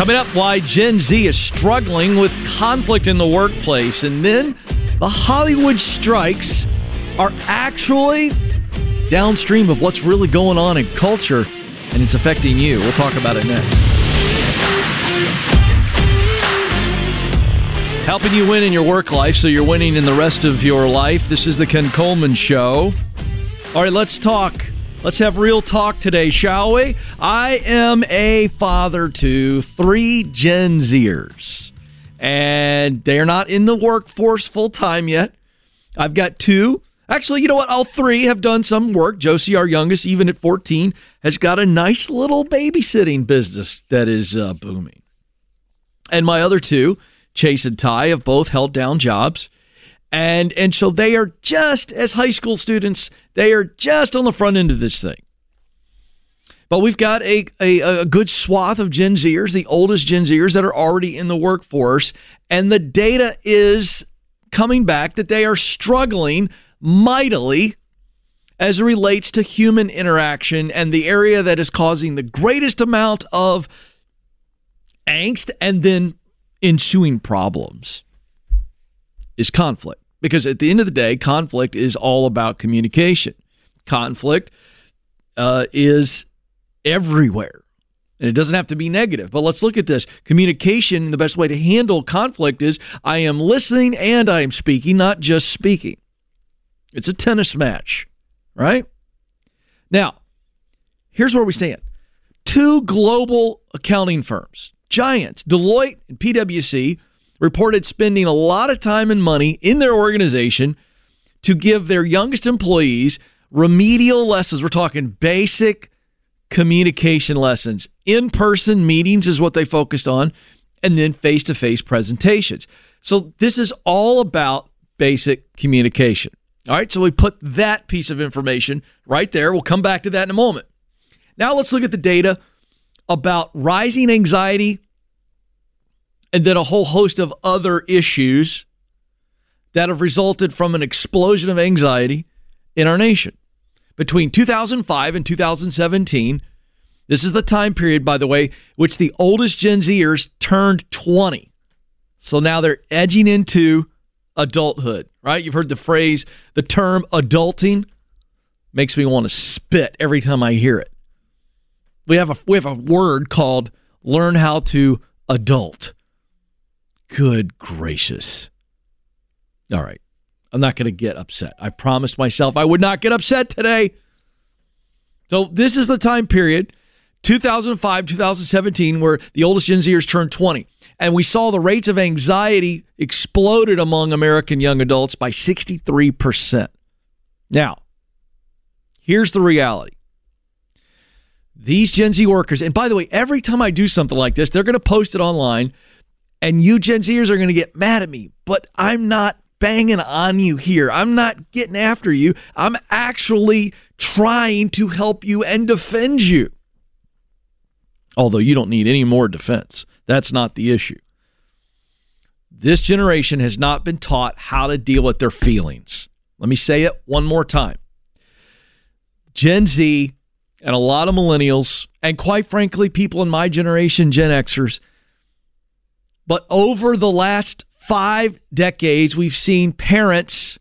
Coming up, why Gen Z is struggling with conflict in the workplace. And then the Hollywood strikes are actually downstream of what's really going on in culture and it's affecting you. We'll talk about it next. Helping you win in your work life so you're winning in the rest of your life. This is the Ken Coleman Show. All right, let's talk. Let's have real talk today, shall we? I am a father to three Gen Zers, and they're not in the workforce full time yet. I've got two. Actually, you know what? All three have done some work. Josie, our youngest, even at 14, has got a nice little babysitting business that is uh, booming. And my other two, Chase and Ty, have both held down jobs and and so they are just as high school students they are just on the front end of this thing but we've got a, a, a good swath of gen zers the oldest gen zers that are already in the workforce and the data is coming back that they are struggling mightily as it relates to human interaction and the area that is causing the greatest amount of angst and then ensuing problems is conflict. Because at the end of the day, conflict is all about communication. Conflict uh, is everywhere. And it doesn't have to be negative. But let's look at this. Communication, the best way to handle conflict is I am listening and I am speaking, not just speaking. It's a tennis match, right? Now, here's where we stand two global accounting firms, giants, Deloitte and PwC, reported spending a lot of time and money in their organization to give their youngest employees remedial lessons. We're talking basic communication lessons. In person meetings is what they focused on, and then face to face presentations. So, this is all about basic communication. All right, so we put that piece of information right there. We'll come back to that in a moment. Now, let's look at the data about rising anxiety and then a whole host of other issues that have resulted from an explosion of anxiety in our nation. Between 2005 and 2017, this is the time period, by the way, which the oldest Gen Zers turned 20. So now they're edging into adulthood, right? You've heard the phrase, the term adulting makes me want to spit every time I hear it. We have a we have a word called learn how to adult. Good gracious. All right. I'm not going to get upset. I promised myself I would not get upset today. So, this is the time period 2005, 2017, where the oldest Gen Zers turned 20. And we saw the rates of anxiety exploded among American young adults by 63%. Now, here's the reality. These Gen Z workers, and by the way, every time I do something like this, they're going to post it online and you Gen Zers are going to get mad at me, but I'm not banging on you here. I'm not getting after you. I'm actually trying to help you and defend you. Although you don't need any more defense. That's not the issue. This generation has not been taught how to deal with their feelings. Let me say it one more time. Gen Z and a lot of millennials, and quite frankly, people in my generation, Gen Xers, but over the last five decades, we've seen parents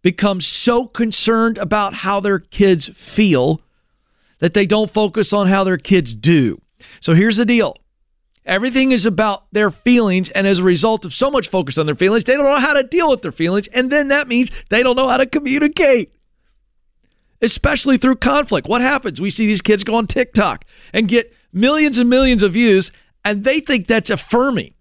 become so concerned about how their kids feel that they don't focus on how their kids do. So here's the deal everything is about their feelings. And as a result of so much focus on their feelings, they don't know how to deal with their feelings. And then that means they don't know how to communicate, especially through conflict. What happens? We see these kids go on TikTok and get millions and millions of views and they think that's affirming.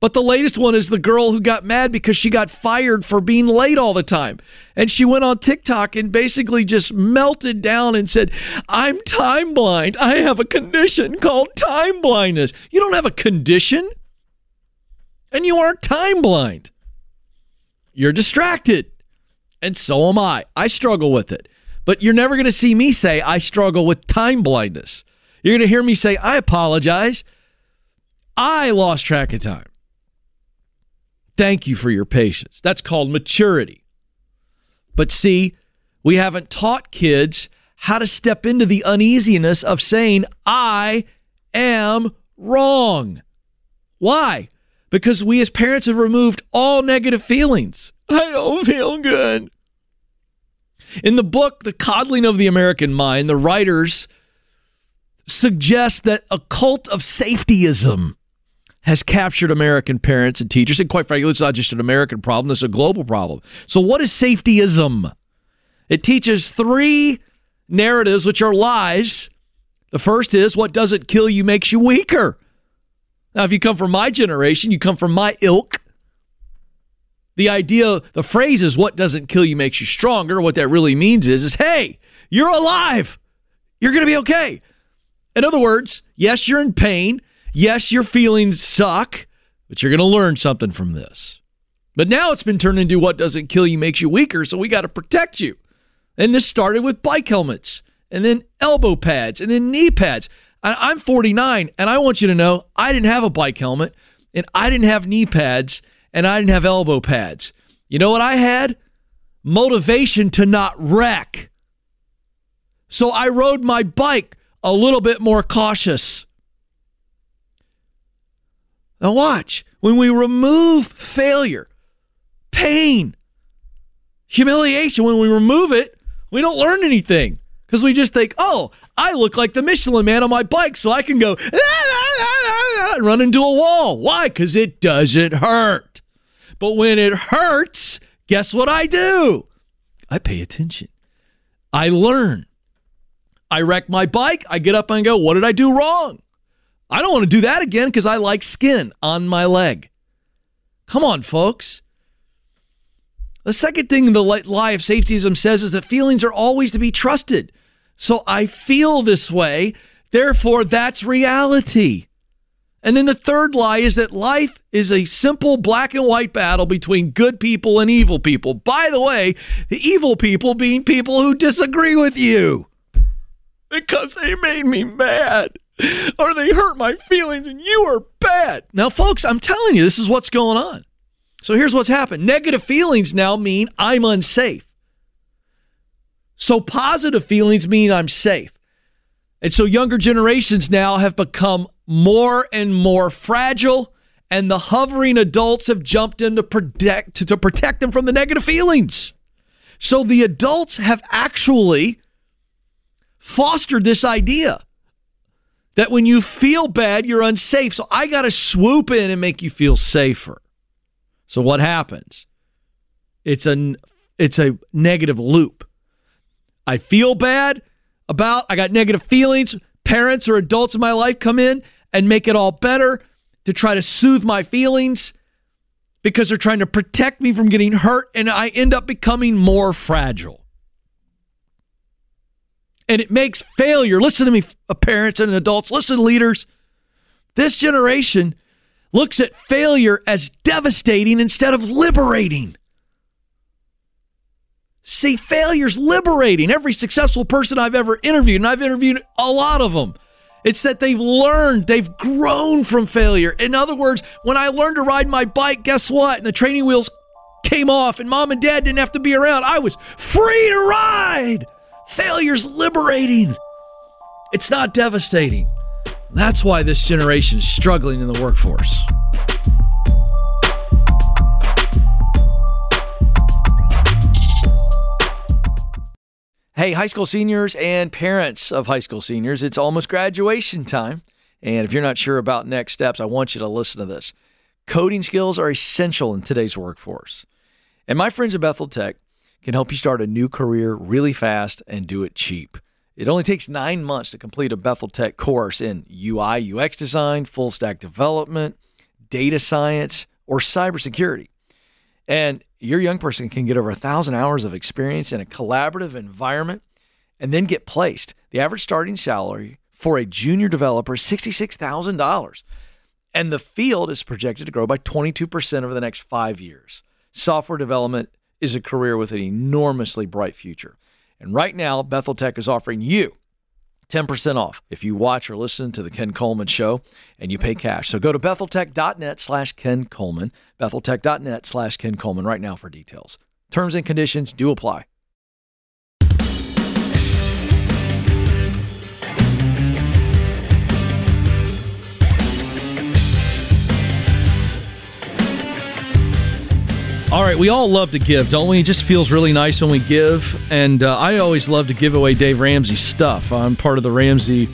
But the latest one is the girl who got mad because she got fired for being late all the time. And she went on TikTok and basically just melted down and said, I'm time blind. I have a condition called time blindness. You don't have a condition, and you aren't time blind. You're distracted. And so am I. I struggle with it. But you're never going to see me say I struggle with time blindness. You're going to hear me say, I apologize. I lost track of time. Thank you for your patience. That's called maturity. But see, we haven't taught kids how to step into the uneasiness of saying, I am wrong. Why? Because we as parents have removed all negative feelings. I don't feel good. In the book, The Coddling of the American Mind, the writers suggest that a cult of safetyism has captured American parents and teachers. And quite frankly, it's not just an American problem, it's a global problem. So, what is safetyism? It teaches three narratives, which are lies. The first is what doesn't kill you makes you weaker. Now, if you come from my generation, you come from my ilk. The idea, the phrase is what doesn't kill you makes you stronger. What that really means is, is hey, you're alive. You're going to be okay. In other words, yes, you're in pain. Yes, your feelings suck, but you're going to learn something from this. But now it's been turned into what doesn't kill you makes you weaker, so we got to protect you. And this started with bike helmets, and then elbow pads, and then knee pads. I'm 49, and I want you to know I didn't have a bike helmet, and I didn't have knee pads, and I didn't have elbow pads. You know what I had? Motivation to not wreck. So I rode my bike a little bit more cautious. Now, watch. When we remove failure, pain, humiliation, when we remove it, we don't learn anything because we just think, oh, I look like the Michelin man on my bike, so I can go and run into a wall. Why? Because it doesn't hurt. But when it hurts, guess what I do? I pay attention. I learn. I wreck my bike. I get up and go, what did I do wrong? I don't want to do that again because I like skin on my leg. Come on, folks. The second thing the lie of safetyism says is that feelings are always to be trusted. So I feel this way, therefore that's reality. And then the third lie is that life is a simple black and white battle between good people and evil people. By the way, the evil people being people who disagree with you because they made me mad or they hurt my feelings and you are bad. Now, folks, I'm telling you, this is what's going on. So here's what's happened negative feelings now mean I'm unsafe. So positive feelings mean I'm safe. And so younger generations now have become more and more fragile, and the hovering adults have jumped in to protect, to protect them from the negative feelings. So the adults have actually fostered this idea that when you feel bad, you're unsafe. So I got to swoop in and make you feel safer. So what happens? It's a it's a negative loop. I feel bad about I got negative feelings. Parents or adults in my life come in and make it all better to try to soothe my feelings because they're trying to protect me from getting hurt and I end up becoming more fragile and it makes failure. Listen to me, uh, parents and adults. Listen, leaders. This generation looks at failure as devastating instead of liberating. See, failure's liberating. Every successful person I've ever interviewed, and I've interviewed a lot of them, it's that they've learned, they've grown from failure. In other words, when I learned to ride my bike, guess what? And the training wheels came off, and mom and dad didn't have to be around. I was free to ride. Failure's liberating. It's not devastating. That's why this generation is struggling in the workforce. Hey, high school seniors and parents of high school seniors, it's almost graduation time. And if you're not sure about next steps, I want you to listen to this. Coding skills are essential in today's workforce. And my friends at Bethel Tech can help you start a new career really fast and do it cheap. It only takes nine months to complete a Bethel Tech course in UI, UX design, full stack development, data science, or cybersecurity. And your young person can get over a thousand hours of experience in a collaborative environment and then get placed. The average starting salary for a junior developer is $66,000. And the field is projected to grow by 22% over the next five years. Software development is a career with an enormously bright future. And right now, Bethel Tech is offering you 10% off if you watch or listen to the Ken Coleman Show and you pay cash. So go to betheltech.net slash Ken Coleman, betheltech.net slash Ken Coleman right now for details. Terms and conditions do apply. All right, we all love to give, don't we? It just feels really nice when we give. And uh, I always love to give away Dave Ramsey stuff. I'm part of the Ramsey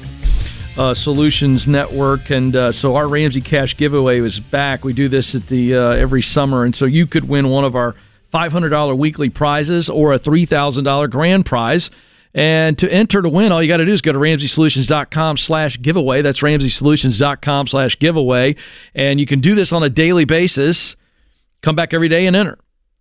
uh, Solutions Network, and uh, so our Ramsey Cash giveaway was back. We do this at the uh, every summer, and so you could win one of our $500 weekly prizes or a $3,000 grand prize. And to enter to win, all you got to do is go to RamseySolutions.com slash giveaway. That's RamseySolutions.com slash giveaway. And you can do this on a daily basis. Come back every day and enter.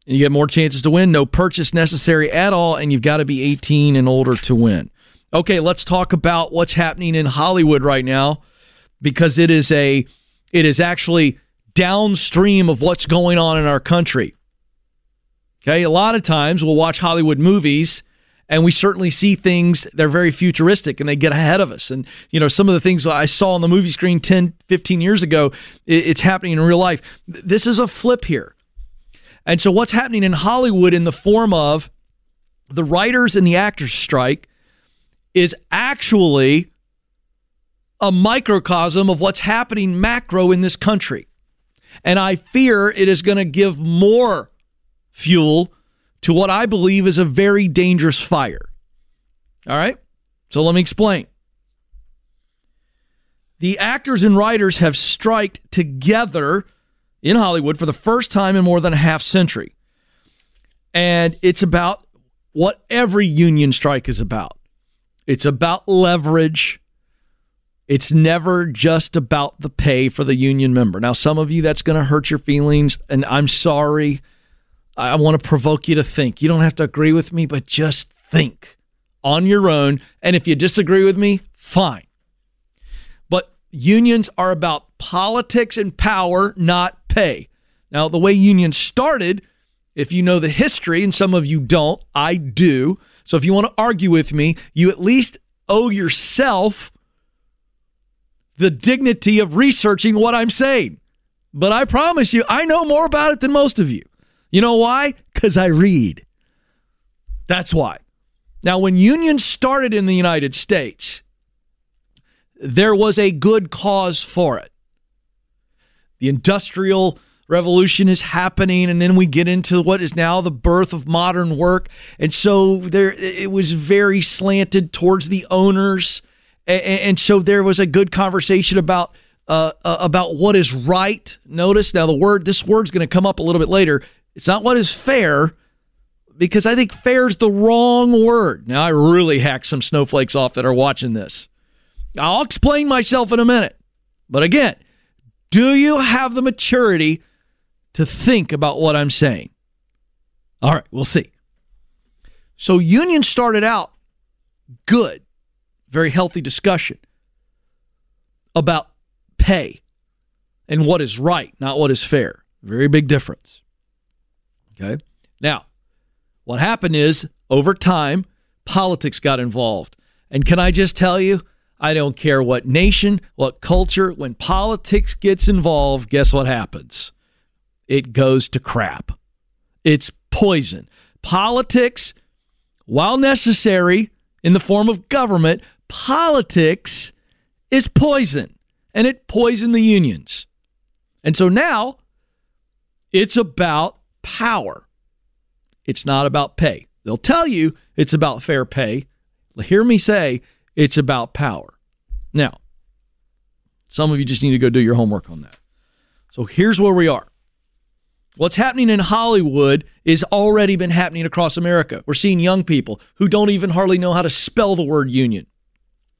And you get more chances to win. No purchase necessary at all. And you've got to be 18 and older to win. Okay, let's talk about what's happening in Hollywood right now because it is a it is actually downstream of what's going on in our country. Okay, a lot of times we'll watch Hollywood movies and we certainly see things they're very futuristic and they get ahead of us and you know some of the things i saw on the movie screen 10 15 years ago it's happening in real life this is a flip here and so what's happening in hollywood in the form of the writers and the actors strike is actually a microcosm of what's happening macro in this country and i fear it is going to give more fuel to what I believe is a very dangerous fire. All right? So let me explain. The actors and writers have striked together in Hollywood for the first time in more than a half century. And it's about what every union strike is about it's about leverage. It's never just about the pay for the union member. Now, some of you, that's going to hurt your feelings, and I'm sorry. I want to provoke you to think. You don't have to agree with me, but just think on your own. And if you disagree with me, fine. But unions are about politics and power, not pay. Now, the way unions started, if you know the history, and some of you don't, I do. So if you want to argue with me, you at least owe yourself the dignity of researching what I'm saying. But I promise you, I know more about it than most of you. You know why? Because I read. That's why. Now, when unions started in the United States, there was a good cause for it. The Industrial Revolution is happening, and then we get into what is now the birth of modern work. And so there, it was very slanted towards the owners, and, so there was a good conversation about uh, uh, about what is right. Notice now the word this word's going to come up a little bit later. It's not what is fair because I think fair is the wrong word. Now, I really hacked some snowflakes off that are watching this. I'll explain myself in a minute. But again, do you have the maturity to think about what I'm saying? All right, we'll see. So, union started out good, very healthy discussion about pay and what is right, not what is fair. Very big difference. Okay. Now, what happened is over time, politics got involved. And can I just tell you, I don't care what nation, what culture, when politics gets involved, guess what happens? It goes to crap. It's poison. Politics, while necessary in the form of government, politics is poison and it poisoned the unions. And so now it's about power. It's not about pay. They'll tell you it's about fair pay. Hear me say it's about power. Now, some of you just need to go do your homework on that. So here's where we are. What's happening in Hollywood is already been happening across America. We're seeing young people who don't even hardly know how to spell the word union,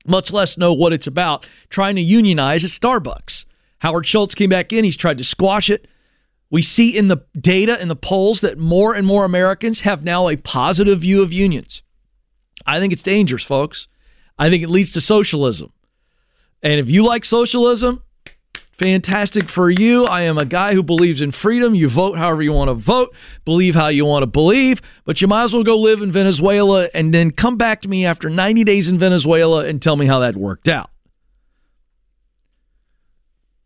much less know what it's about, trying to unionize at Starbucks. Howard Schultz came back in, he's tried to squash it. We see in the data in the polls that more and more Americans have now a positive view of unions. I think it's dangerous, folks. I think it leads to socialism. And if you like socialism, fantastic for you. I am a guy who believes in freedom. You vote however you want to vote, believe how you want to believe, but you might as well go live in Venezuela and then come back to me after 90 days in Venezuela and tell me how that worked out.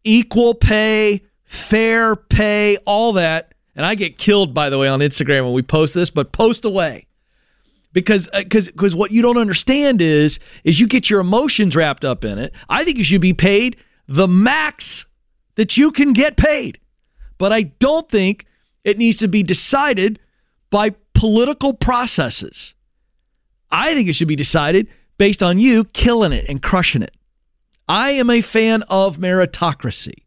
Equal pay fair pay, all that. And I get killed, by the way, on Instagram when we post this, but post away. Because because uh, because what you don't understand is is you get your emotions wrapped up in it. I think you should be paid the max that you can get paid. But I don't think It needs to be decided by political processes. I think it should be decided based on you killing it and crushing it. I am a fan of meritocracy.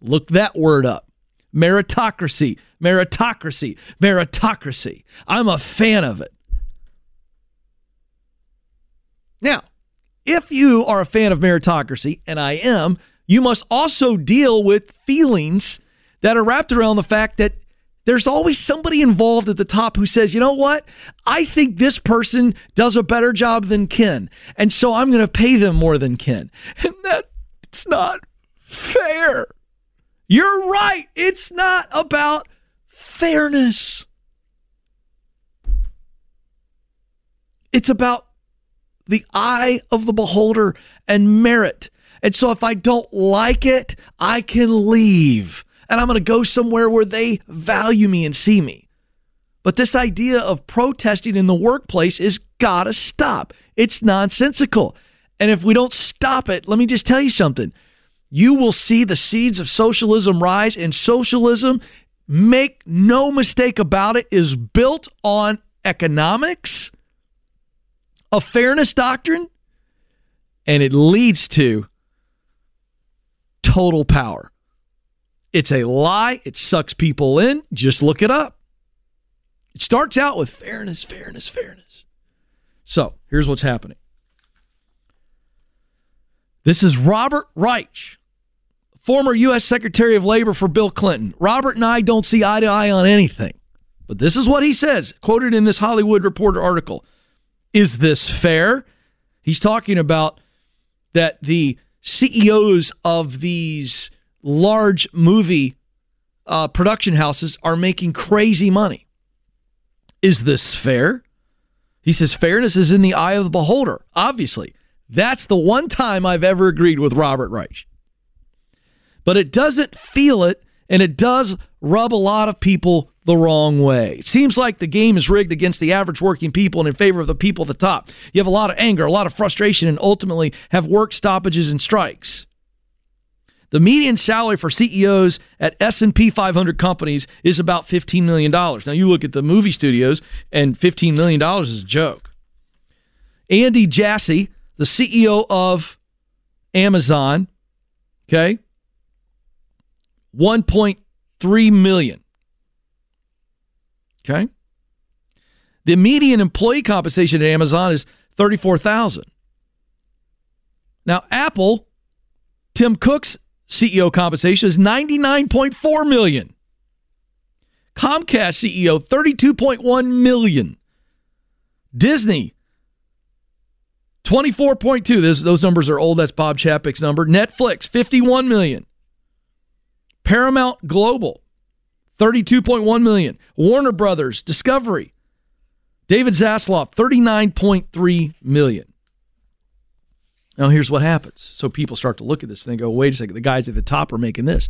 Look that word up. Meritocracy, meritocracy, meritocracy. I'm a fan of it. Now, if you are a fan of meritocracy, and I am, you must also deal with feelings that are wrapped around the fact that there's always somebody involved at the top who says, you know what? I think this person does a better job than Ken. And so I'm going to pay them more than Ken. And that's not fair. You're right. It's not about fairness, it's about the eye of the beholder and merit. And so if I don't like it, I can leave and I'm going to go somewhere where they value me and see me. But this idea of protesting in the workplace is got to stop. It's nonsensical. And if we don't stop it, let me just tell you something. You will see the seeds of socialism rise, and socialism, make no mistake about it, is built on economics, a fairness doctrine, and it leads to total power. It's a lie. It sucks people in. Just look it up. It starts out with fairness, fairness, fairness. So here's what's happening. This is Robert Reich, former U.S. Secretary of Labor for Bill Clinton. Robert and I don't see eye to eye on anything, but this is what he says, quoted in this Hollywood Reporter article. Is this fair? He's talking about that the CEOs of these large movie uh, production houses are making crazy money. Is this fair? He says fairness is in the eye of the beholder. Obviously, that's the one time I've ever agreed with Robert Reich. But it doesn't feel it, and it does rub a lot of people the wrong way. It seems like the game is rigged against the average working people and in favor of the people at the top. You have a lot of anger, a lot of frustration, and ultimately have work stoppages and strikes. The median salary for CEOs at S&P 500 companies is about $15 million. Now you look at the movie studios and $15 million is a joke. Andy Jassy, the CEO of Amazon, okay? 1.3 million. Okay? The median employee compensation at Amazon is 34,000. Now Apple Tim Cook's CEO compensation is 99.4 million. Comcast CEO 32.1 million. Disney 24.2. This, those numbers are old. That's Bob Chapek's number. Netflix 51 million. Paramount Global 32.1 million. Warner Brothers Discovery David Zaslav 39.3 million. Now, here's what happens. So people start to look at this and they go, wait a second, the guys at the top are making this.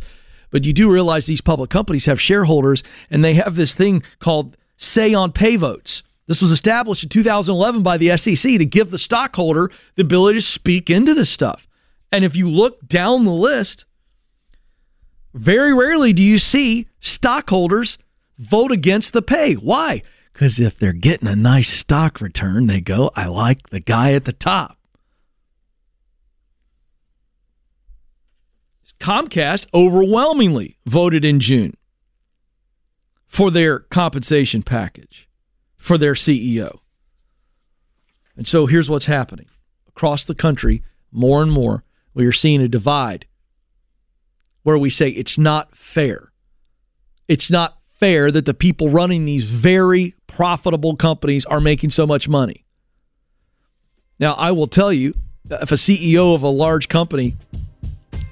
But you do realize these public companies have shareholders and they have this thing called say on pay votes. This was established in 2011 by the SEC to give the stockholder the ability to speak into this stuff. And if you look down the list, very rarely do you see stockholders vote against the pay. Why? Because if they're getting a nice stock return, they go, I like the guy at the top. Comcast overwhelmingly voted in June for their compensation package for their CEO. And so here's what's happening across the country, more and more, we are seeing a divide where we say it's not fair. It's not fair that the people running these very profitable companies are making so much money. Now, I will tell you if a CEO of a large company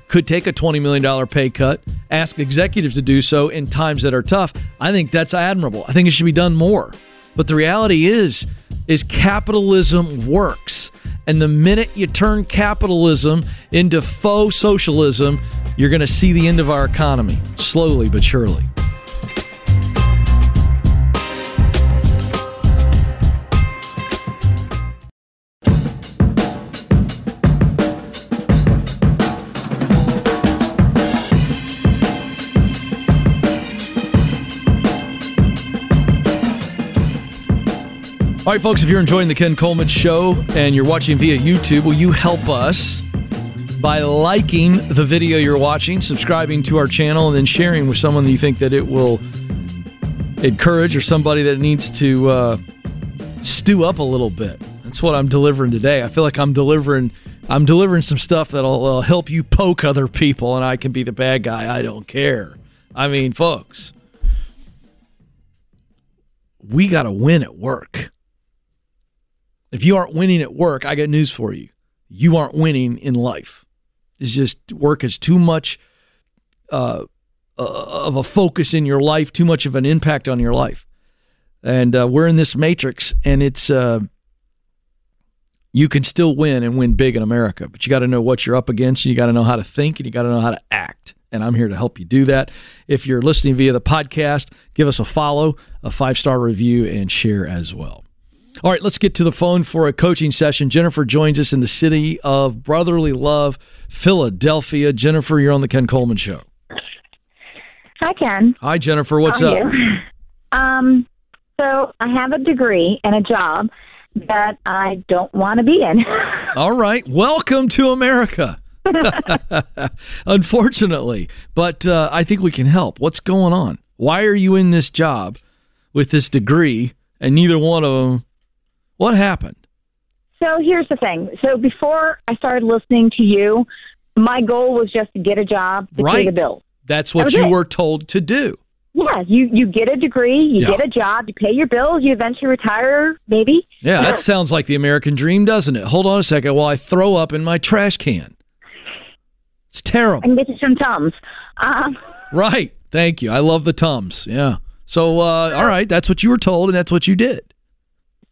could take a $20 million pay cut, ask executives to do so in times that are tough. I think that's admirable. I think it should be done more. But the reality is is capitalism works. And the minute you turn capitalism into faux socialism, you're going to see the end of our economy, slowly but surely. All right, folks, if you're enjoying the Ken Coleman Show and you're watching via YouTube, will you help us by liking the video you're watching, subscribing to our channel, and then sharing with someone that you think that it will encourage or somebody that needs to uh, stew up a little bit. That's what I'm delivering today. I feel like I'm delivering I'm delivering some stuff that'll uh, help you poke other people, and I can be the bad guy. I don't care. I mean, folks, we got to win at work. If you aren't winning at work, I got news for you. You aren't winning in life. It's just work is too much uh, uh, of a focus in your life, too much of an impact on your life. And uh, we're in this matrix, and it's uh, you can still win and win big in America, but you got to know what you're up against, and you got to know how to think, and you got to know how to act. And I'm here to help you do that. If you're listening via the podcast, give us a follow, a five star review, and share as well. All right, let's get to the phone for a coaching session. Jennifer joins us in the city of brotherly love, Philadelphia. Jennifer, you're on the Ken Coleman Show. Hi, Ken. Hi, Jennifer. What's How up? you? Um, so I have a degree and a job that I don't want to be in. All right, welcome to America. Unfortunately, but uh, I think we can help. What's going on? Why are you in this job with this degree and neither one of them? What happened? so here's the thing. So before I started listening to you, my goal was just to get a job to pay Right. the bills. That's what That you it. were told to do. Yeah, you you get a degree, you Yeah. get a job, you pay your bills, you eventually retire, maybe. Yeah, that sounds like the American dream, doesn't it? Hold on a second while I throw up in my trash can. It's terrible. And get you some tums. Um, Right. Thank you. I love the Tums. Yeah. So, uh, all right, that's what you were told, and that's what you did.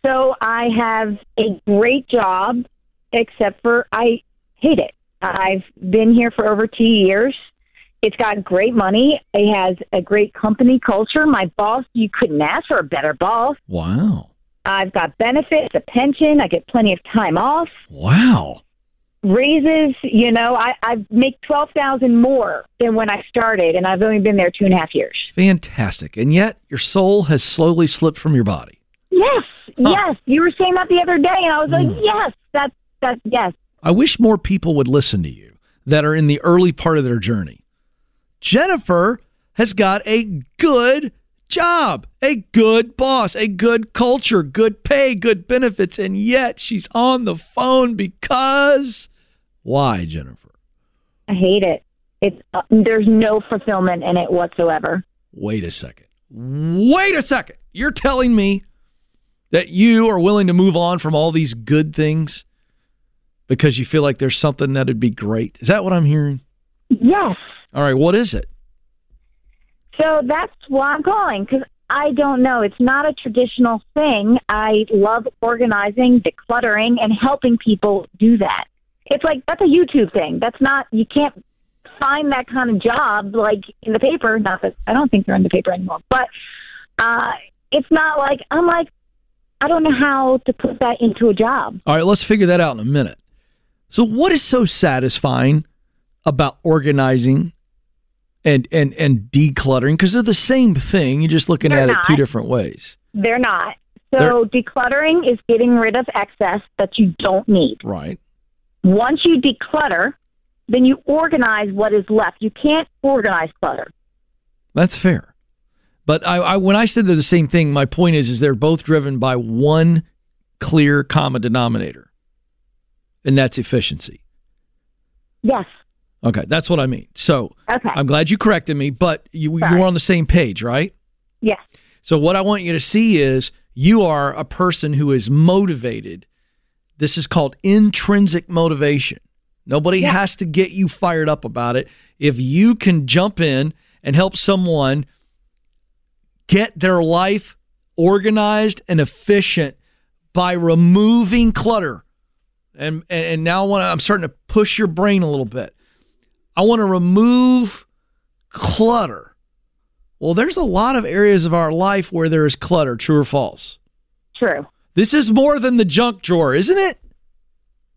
So I have a great job, except for I hate it. I've been here for over two years. It's got great money. It has a great company culture. My boss, you couldn't ask for a better boss. Wow. I've got benefits, a pension. I get plenty of time off, Wow. raises. You know, I, I make twelve thousand more than when I started, and I've only been there two and a half years. Fantastic. And yet, your soul has slowly slipped from your body. Yes, Huh. yes. You were saying that the other day, and I was like, yes, that's that's yes. I wish more people would listen to you that are in the early part of their journey. Jennifer has got a good job, a good boss, a good culture, good pay, good benefits, and yet she's on the phone because why, Jennifer? I hate it. It's uh, there's no fulfillment in it whatsoever. Wait a second. Wait a second. You're telling me that you are willing to move on from all these good things because you feel like there's something that'd be great. Is that what I'm hearing? Yes. All right, what is it? So that's why I'm calling because I don't know. It's not a traditional thing. I love organizing, decluttering, and helping people do that. It's like that's a YouTube thing. That's not you can't find that kind of job like in the paper. Not that I don't think they're in the paper anymore, but uh, it's not like I'm like I don't know how to put that into a job. All right, let's figure that out in a minute. So, what is so satisfying about organizing and and and decluttering? Because they're the same thing. You're just looking They're at it two different ways, They're not. So decluttering is getting rid of excess that you don't need. right? Once you declutter, then you organize what is left. You can't organize clutter. That's fair. But I, I when I said they're the same thing, my point is is they're both driven by one clear common denominator, and that's efficiency. Yes. Okay, that's what I mean. So Okay. I'm glad you corrected me, but you you Sorry. were on the same page, right? yes. So what I want you to see is you are a person who is motivated. This is called intrinsic motivation. Nobody Yeah. has to get you fired up about it. If you can jump in and help someone get their life organized and efficient by removing clutter. And and, now I want I'm starting to push your brain a little bit. I want to remove clutter. Well, there's a lot of areas of our life where there is clutter, true or false. True. This is more than the junk drawer, isn't it?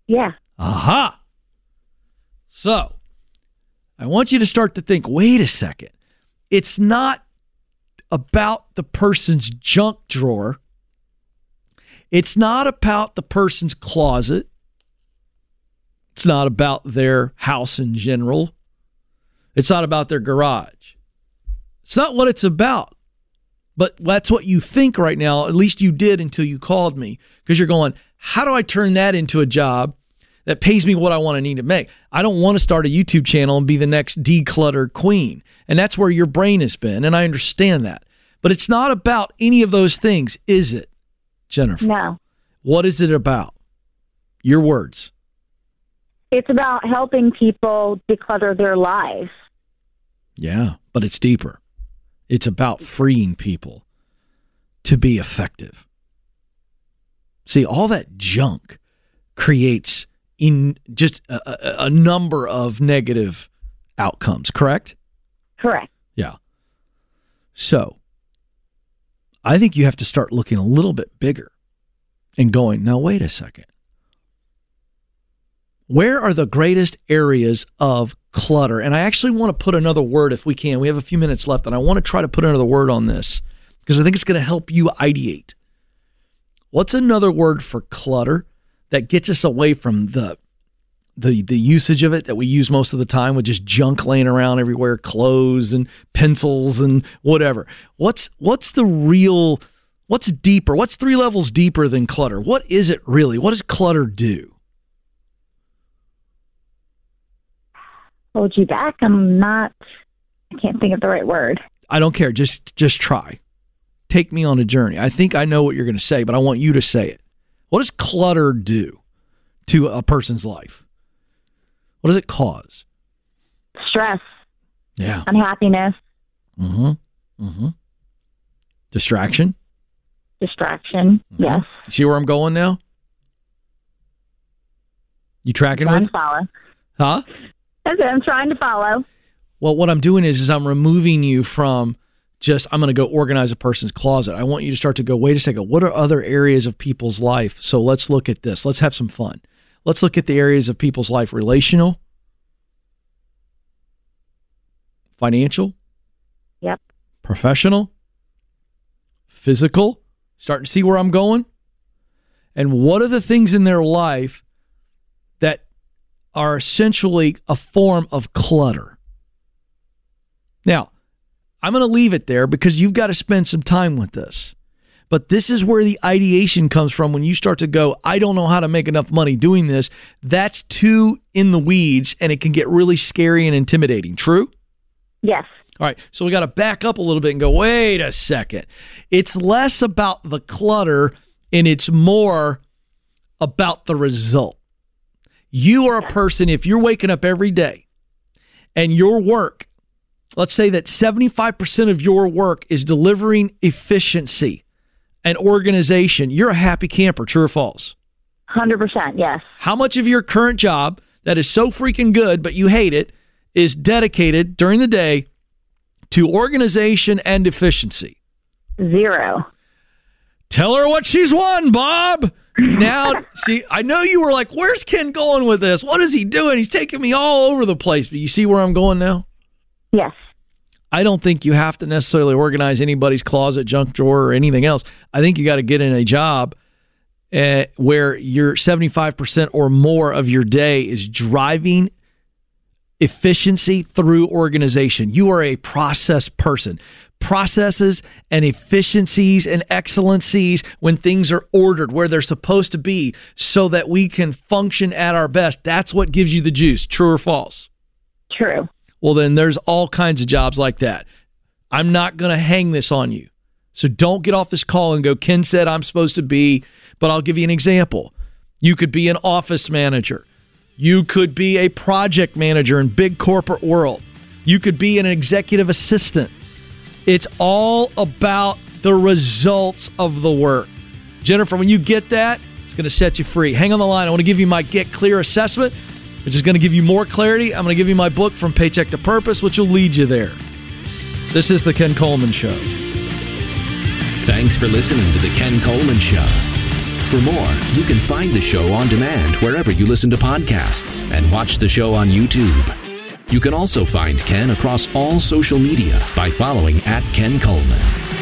Yeah. Aha. So, I want you to start to think wait a second. It's not about the person's junk drawer, It's not about the person's closet. It's not about their house in general. It's not about their garage. It's not what it's about. But that's what you think right now. At least you did until you called me because you're going, how do I turn that into a job that pays me what I want to need to make? I don't want to start a YouTube channel and be the next decluttered queen. And that's where your brain has been. And I understand that. But it's not about any of those things, is it, Jennifer? No. What is it about? Your words. It's about helping people declutter their lives. Yeah, but it's deeper. It's about freeing people to be effective. See, all that junk creates in just a, a, number of negative outcomes, correct? Correct. Yeah. So, I think you have to start looking a little bit bigger and going, now, wait a second. Where are the greatest areas of clutter? And I actually want to put another word if we can. We have a few minutes left, and I want to try to put another word on this because I think it's going to help you ideate. What's another word for clutter that gets us away from the the the usage of it that we use most of the time with just junk laying around everywhere, clothes and pencils and whatever. What's what's the real what's deeper? What's three levels deeper than clutter? What is it really? What does clutter do? hold you back. I'm not. I can't think of the right word. I don't care. Just just try. Take me on a journey. I think I know what you're going to say, but I want you to say it. What does clutter do to a person's life? What does it cause? Stress. Yeah. Unhappiness. Mm-hmm. Mm-hmm. Distraction. Distraction. Mm-hmm. Yes. See where I'm going now? You tracking Trying with? follow. Huh? That's it. I'm trying to follow. Well, what I'm doing is, is I'm removing you from just I'm going to go organize a person's closet. I want you to start to go. Wait a second. What are other areas of people's life? So let's look at this. Let's have some fun. Let's look at the areas of people's life: relational, financial, yep, professional, physical. Starting to see where I'm going. And what are the things in their life that are essentially a form of clutter. I'm going to leave it there because you've got to spend some time with this. But this is where the ideation comes from when you start to go, I don't know how to make enough money doing this. That's too in the weeds and it can get really scary and intimidating. True? Yes. All right. So we got to back up a little bit and go, wait a second. It's less about the clutter and it's more about the result. You are a person, if you're waking up every day and your work, let's say that 75% of your work is delivering efficiency and organization, you're a happy camper, true or false? 100%, yes. How much of your current job that is so freaking good, but you hate it, is dedicated during the day to organization and efficiency? Zero. Tell her what she's won, Bob now, see, I know you were like, where's Ken going with this? What is he doing? He's taking me all over the place. But you see where I'm going now? Yes. I don't think you have to necessarily organize anybody's closet, junk drawer, or anything else. I think you got to get in a job uh, where your 75% or more of your day is driving efficiency through organization. You are a process person processes and efficiencies and excellencies when things are ordered where they're supposed to be so that we can function at our best. That's what gives you the juice. True or false? True. Well, then there's all kinds of jobs like that. I'm not going to hang this on you. So don't get off this call and go, Ken said I'm supposed to be, but I'll give you an example. You could be an office manager. You could be a project manager in big corporate world. You could be an executive assistant. It's all about the results of the work. Jennifer, when you get that, it's going to set you free. Hang on the line. I want to give you my Get Clear assessment, which is going to give you more clarity. I'm going to give you my book, From Paycheck to Purpose, which will lead you there. This is The Ken Coleman Show. Thanks for listening to The Ken Coleman Show. For more, you can find the show on demand wherever you listen to podcasts and watch the show on YouTube. You can also find Ken across all social media by following at Ken Coleman.